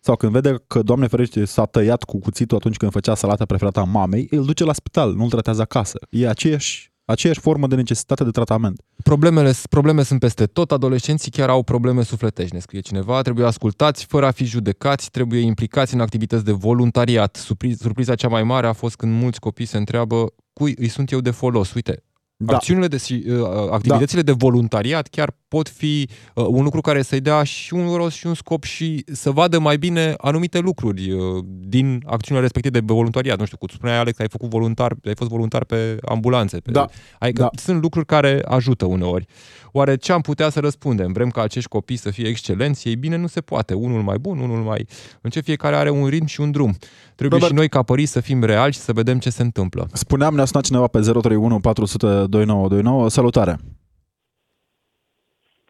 Sau când vede că, Doamne ferește, s-a tăiat cu cuțitul atunci când făcea salata preferată a mamei, îl duce la spital, nu îl tratează acasă. E aceeași, aceeași formă de necesitate de tratament. Problemele, probleme sunt peste tot, adolescenții chiar au probleme sufletești, ne scrie cineva, trebuie ascultați fără a fi judecați, trebuie implicați în activități de voluntariat. Surpriza cea mai mare a fost când mulți copii se întreabă cui îi sunt eu de folos. Uite, da. Acțiunile de, uh, activitățile da. de voluntariat chiar pot fi uh, un lucru care să-i dea și un rost și un scop și să vadă mai bine anumite lucruri uh, din acțiunile respective de voluntariat. Nu știu, cum spuneai Alex, ai făcut voluntar, ai fost voluntar pe ambulanțe. Pe, da. Adică da. sunt lucruri care ajută uneori. Oare ce am putea să răspundem? Vrem ca acești copii să fie excelenți? Ei bine, nu se poate. Unul mai bun, unul mai... În ce fiecare are un ritm și un drum. Trebuie Robert, și noi ca părinți să fim reali și să vedem ce se întâmplă. Spuneam, ne-a sunat cineva pe 031 400 2929. Salutare!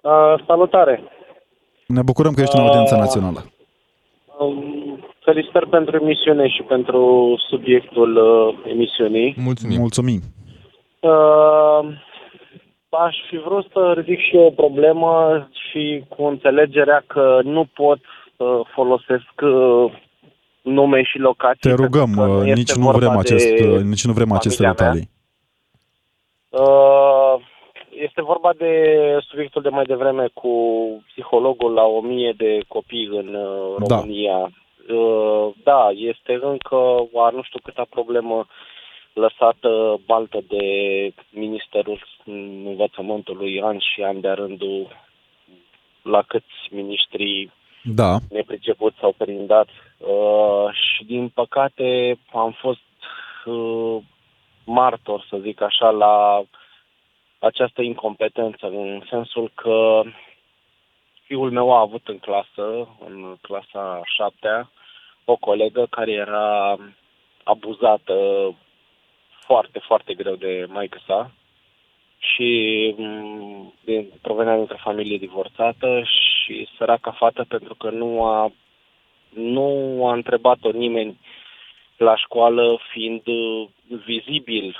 Uh, salutare! Ne bucurăm că ești în audiența națională. Uh, felicitări pentru emisiune și pentru subiectul uh, emisiunii. Mulțumim! Mulțumim! Uh, aș fi vrut să ridic și o problemă și cu înțelegerea că nu pot să folosesc uh, nume și locații. Te rugăm, uh, nici nu vrem, acest, uh, nici nu vrem aceste detalii. Uh, este vorba de subiectul de mai devreme cu psihologul la o mie de copii în da. România. Da. Da, este încă a nu știu câta problemă lăsată baltă de Ministerul Învățământului an și an de rândul la câți ministrii da. nepricepuți s-au prindat. Uh, și din păcate am fost uh, martor, să zic așa, la această incompetență, în sensul că fiul meu a avut în clasă, în clasa șaptea, o colegă care era abuzată foarte, foarte greu de maică sa și mm, de, provenea dintr-o familie divorțată și săraca fată pentru că nu a Nu a întrebat-o nimeni la școală fiind uh, vizibil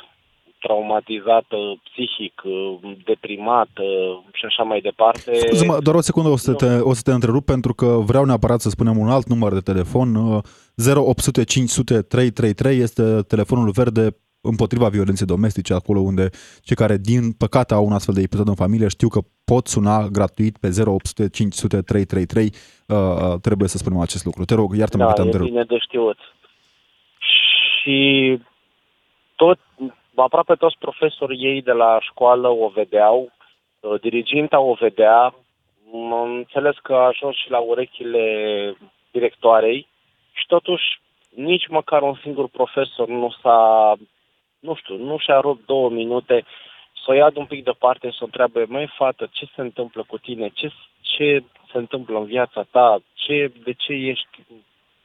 traumatizată psihic, uh, deprimată și așa mai departe. Scuze-mă, doar o secundă o să, te, o să te întrerup pentru că vreau neapărat să spunem un alt număr de telefon. 0800 500 333 este telefonul verde împotriva violenței domestice, acolo unde cei care, din păcate, au un astfel de episod în familie știu că pot suna gratuit pe 0800 500 333. Uh, trebuie să spunem acest lucru. Te rog, iartă-mă da, că te-am e bine de știut. Și tot, aproape toți profesorii ei de la școală o vedeau, uh, diriginta o vedea, am înțeles că a ajuns și la urechile directoarei și totuși nici măcar un singur profesor nu s-a nu știu, nu și-a rupt două minute să o ia un pic departe să o întreabă, mai fată, ce se întâmplă cu tine, ce, ce se întâmplă în viața ta, ce, de ce ești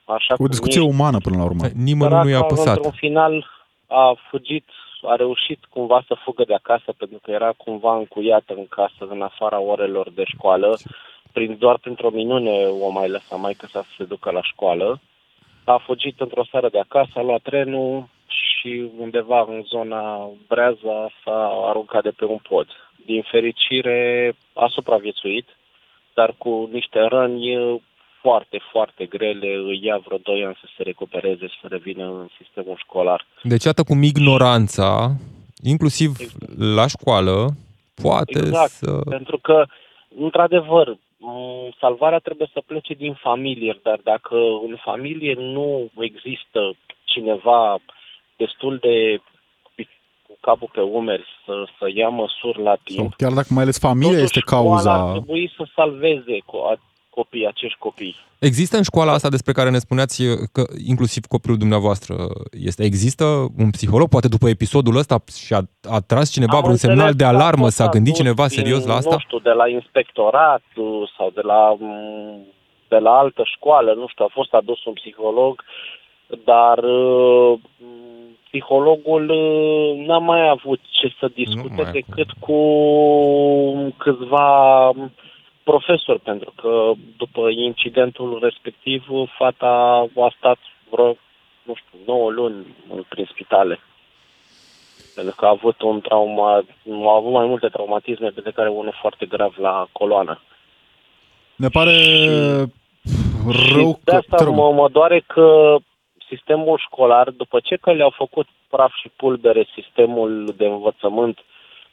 așa O discuție ești. umană până la urmă. Nimănui nu i-a păsat. Într-un final a fugit, a reușit cumva să fugă de acasă pentru că era cumva încuiată în casă în afara orelor de școală. Prin, doar printr-o minune o mai lăsa mai să se ducă la școală. A fugit într-o seară de acasă, a luat trenul, și undeva în zona Breaza s-a aruncat de pe un pod. Din fericire a supraviețuit, dar cu niște răni foarte, foarte grele, îi ia vreo 2 ani să se recupereze și să revină în sistemul școlar. Deci, iată cum ignoranța, inclusiv exact. la școală, poate exact, să... pentru că, într-adevăr, salvarea trebuie să plece din familie, dar dacă în familie nu există cineva destul de cu capul pe umeri să, să ia măsuri la timp. Sau chiar dacă mai ales familia este cauza... ar trebui să salveze copii, acești copii. Există în școala asta despre care ne spuneați că inclusiv copilul dumneavoastră este, există un psiholog? Poate după episodul ăsta și-a a tras cineva Am vreun semnal de alarmă, s-a gândit cineva serios la asta? Nu știu, de la inspectorat sau de la, de la altă școală, nu știu, a fost adus un psiholog, dar psihologul uh, n-a mai avut ce să discute decât cu câțiva profesori, pentru că după incidentul respectiv, fata a stat vreo, nu știu, 9 luni prin spitale. Pentru că a avut un trauma, a avut mai multe traumatisme, de care unul foarte grav la coloană. Ne pare rău și de asta mă, mă doare că sistemul școlar, după ce că le-au făcut praf și pulbere sistemul de învățământ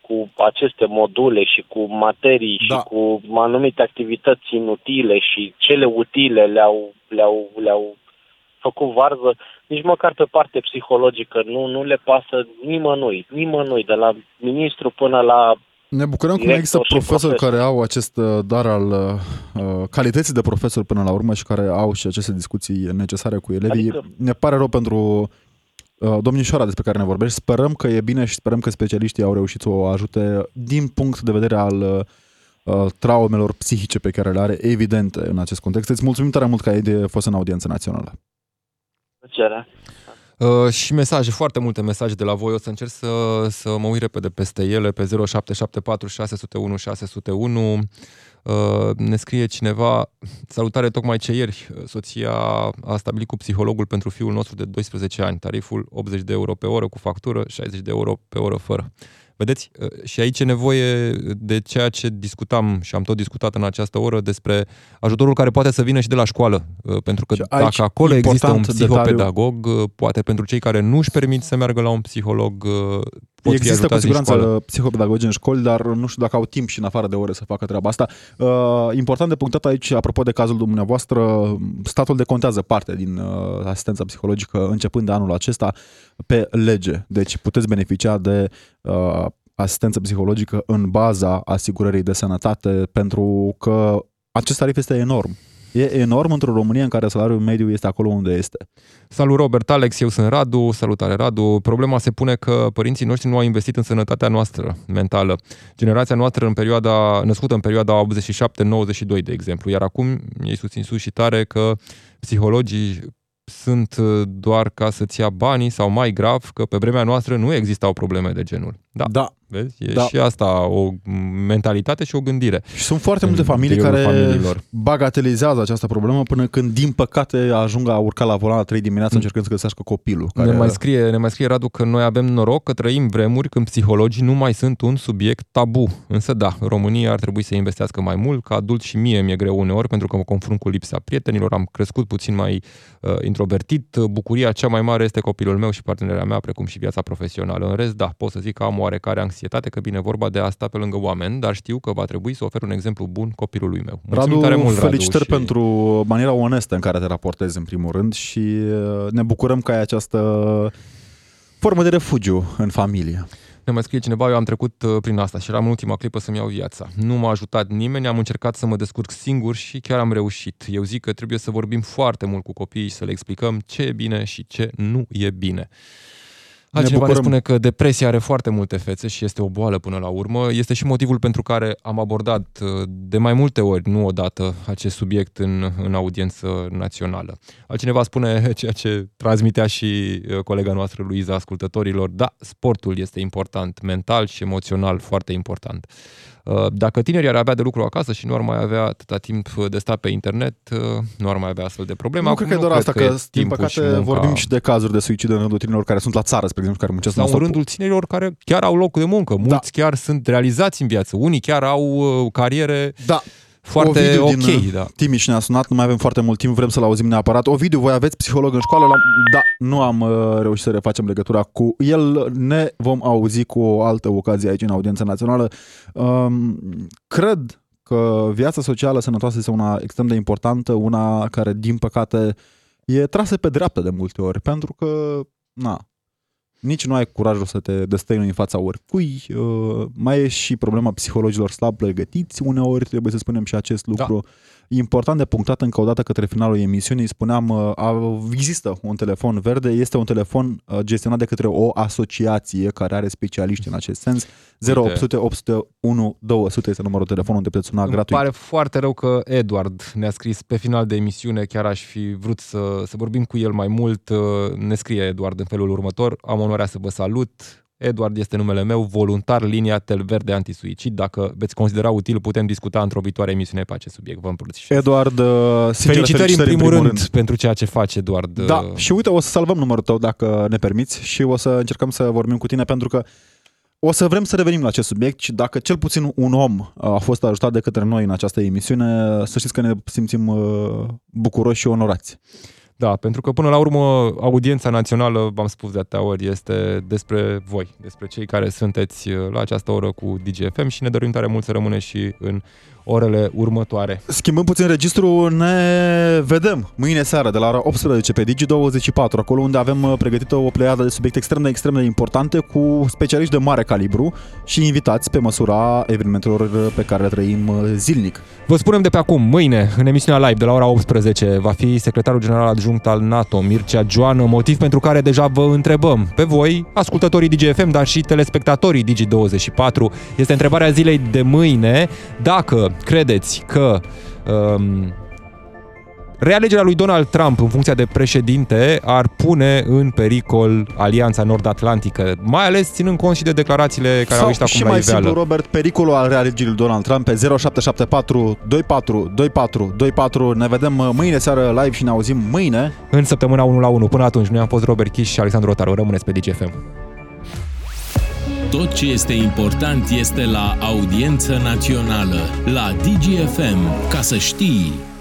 cu aceste module și cu materii da. și cu anumite activități inutile și cele utile le-au, le-au, le-au făcut varză, nici măcar pe parte psihologică nu, nu le pasă nimănui, nimănui, de la ministru până la ne bucurăm că există profesori profesor. care au acest uh, dar al uh, uh, calității de profesor până la urmă și care au și aceste discuții necesare cu elevii. Adică... Ne pare rău pentru uh, domnișoara despre care ne vorbești. Sperăm că e bine și sperăm că specialiștii au reușit să o ajute din punct de vedere al uh, traumelor psihice pe care le are, evidente în acest context. Îți mulțumim tare mult că ai fost în audiență națională. Plăcere. Uh, și mesaje, foarte multe mesaje de la voi. O să încerc să, să mă uit repede peste ele pe 0774 601 601. Uh, ne scrie cineva, salutare tocmai ce ieri, soția a stabilit cu psihologul pentru fiul nostru de 12 ani, tariful 80 de euro pe oră cu factură, 60 de euro pe oră fără. Vedeți, uh, și aici e nevoie de ceea ce discutam și am tot discutat în această oră despre ajutorul care poate să vină și de la școală. Uh, pentru că dacă acolo există un psihopedagog, detaliu. Uh, poate pentru cei care nu își permit să meargă la un psiholog, pot Există fi cu siguranță psihopedagogi în școli, dar nu știu dacă au timp și în afară de ore să facă treaba asta. important de punctat aici, apropo de cazul dumneavoastră, statul decontează parte din asistența psihologică începând de anul acesta pe lege. Deci puteți beneficia de uh, asistență psihologică în baza asigurării de sănătate pentru că acest tarif este enorm. E enorm într-o România în care salariul mediu este acolo unde este. Salut Robert, Alex, eu sunt Radu, salutare Radu. Problema se pune că părinții noștri nu au investit în sănătatea noastră mentală. Generația noastră în perioada, născută în perioada 87-92, de exemplu, iar acum ei susțin sus și tare că psihologii sunt uh, doar ca să-ți ia banii sau mai grav că pe vremea noastră nu existau probleme de genul. Da. da. Vezi? E da. și asta o mentalitate și o gândire. Și sunt foarte multe familii care familiilor. bagatelizează această problemă până când, din păcate, ajung a urca la volan la 3 dimineața mm. încercând să găsească copilul. Care... Ne, mai scrie, ne mai scrie Radu că noi avem noroc că trăim vremuri când psihologii nu mai sunt un subiect tabu. Însă da, România ar trebui să investească mai mult. Ca adult și mie mi-e greu uneori pentru că mă confrunt cu lipsa prietenilor, am crescut puțin mai uh, introvertit. Bucuria cea mai mare este copilul meu și partenera mea, precum și viața profesională. În rest, da, pot să zic că am oarecare anxietate, că bine vorba de asta pe lângă oameni, dar știu că va trebui să ofer un exemplu bun copilului meu. Mulțumim Radu, tare mult, felicitări Radu, și... pentru maniera onestă în care te raportezi în primul rând și uh, ne bucurăm că ai această formă de refugiu în familie. Ne mai scrie cineva, eu am trecut uh, prin asta și eram în ultima clipă să-mi iau viața. Nu m-a ajutat nimeni, am încercat să mă descurc singur și chiar am reușit. Eu zic că trebuie să vorbim foarte mult cu copiii și să le explicăm ce e bine și ce nu e bine. Altcineva ne, ne spune că depresia are foarte multe fețe și este o boală până la urmă. Este și motivul pentru care am abordat uh, de mai multe ori, nu odată, acest subiect în, în audiență națională. Altcineva spune ceea ce transmitea și uh, colega noastră Luiza ascultătorilor, da, sportul este important, mental și emoțional foarte important. Uh, dacă tinerii ar avea de lucru acasă și nu ar mai avea atâta timp de stat pe internet, uh, nu ar mai avea astfel de probleme. Nu Acum, cred că e doar asta, că, că din păcate munca... vorbim și de cazuri de suicid în rândul tinerilor care sunt la țară, spre exemplu, care muncesc Sau în rândul tinerilor care chiar au loc de muncă. Mulți da. chiar sunt realizați în viață. Unii chiar au uh, cariere da foarte Ovidiu ok, din da. Timiș ne-a sunat, nu mai avem foarte mult timp, vrem să-l auzim neapărat. Ovidiu, voi aveți psiholog în școală? Da, nu am uh, reușit să refacem legătura cu el. Ne vom auzi cu o altă ocazie aici în audiența națională. Um, cred că viața socială sănătoasă este una extrem de importantă, una care, din păcate, e trasă pe dreapta de multe ori, pentru că, na, nici nu ai curajul să te destăinui în fața oricui. Uh, mai e și problema psihologilor slab pregătiți. Uneori trebuie să spunem și acest lucru. Da important de punctat încă o dată către finalul emisiunii, spuneam, uh, există un telefon verde, este un telefon uh, gestionat de către o asociație care are specialiști în acest sens. 0800 801 200 este numărul telefonului unde puteți suna Îmi gratuit. pare foarte rău că Edward ne-a scris pe final de emisiune, chiar aș fi vrut să, să vorbim cu el mai mult. Uh, ne scrie Edward în felul următor. Am onoarea să vă salut Edward este numele meu, voluntar linia Tel Verde Antisuicid. Dacă veți considera util, putem discuta într-o viitoare emisiune pe acest subiect. Vă îmbrățișez. Eduard, uh, felicitări, felicitări în, primul în primul rând, rând pentru ceea ce faci, Eduard. Da, și uite, o să salvăm numărul tău dacă ne permiți și o să încercăm să vorbim cu tine pentru că o să vrem să revenim la acest subiect și dacă cel puțin un om a fost ajutat de către noi în această emisiune, să știți că ne simțim uh, bucuroși și onorați. Da, pentru că până la urmă audiența națională, v-am spus de atâtea ori, este despre voi, despre cei care sunteți uh, la această oră cu DGFM și ne dorim tare mult să rămâne și în orele următoare. Schimbăm puțin registru, ne vedem mâine seară de la ora 18 pe Digi24, acolo unde avem uh, pregătită o pleiadă de subiecte extrem de extrem de importante cu specialiști de mare calibru și invitați pe măsura evenimentelor uh, pe care le trăim uh, zilnic. Vă spunem de pe acum, mâine, în emisiunea live de la ora 18, va fi secretarul general adjunct al NATO, Mircea Joană, motiv pentru care deja vă întrebăm pe voi, ascultătorii DGFM, dar și telespectatorii Digi24. Este întrebarea zilei de mâine, dacă credeți că um, realegerea lui Donald Trump în funcția de președinte ar pune în pericol Alianța Nord-Atlantică, mai ales ținând cont și de declarațiile care Sau au ieșit acum și la mai iveală. simplu, Robert, pericolul al realegerii lui Donald Trump pe 0774 24 24 24. Ne vedem uh, mâine seară live și ne auzim mâine. În săptămâna 1 la 1. Până atunci, noi am fost Robert Kish și Alexandru Rotaru. Rămâneți pe DGFM. Tot ce este important este la audiență națională, la DGFM, ca să știi.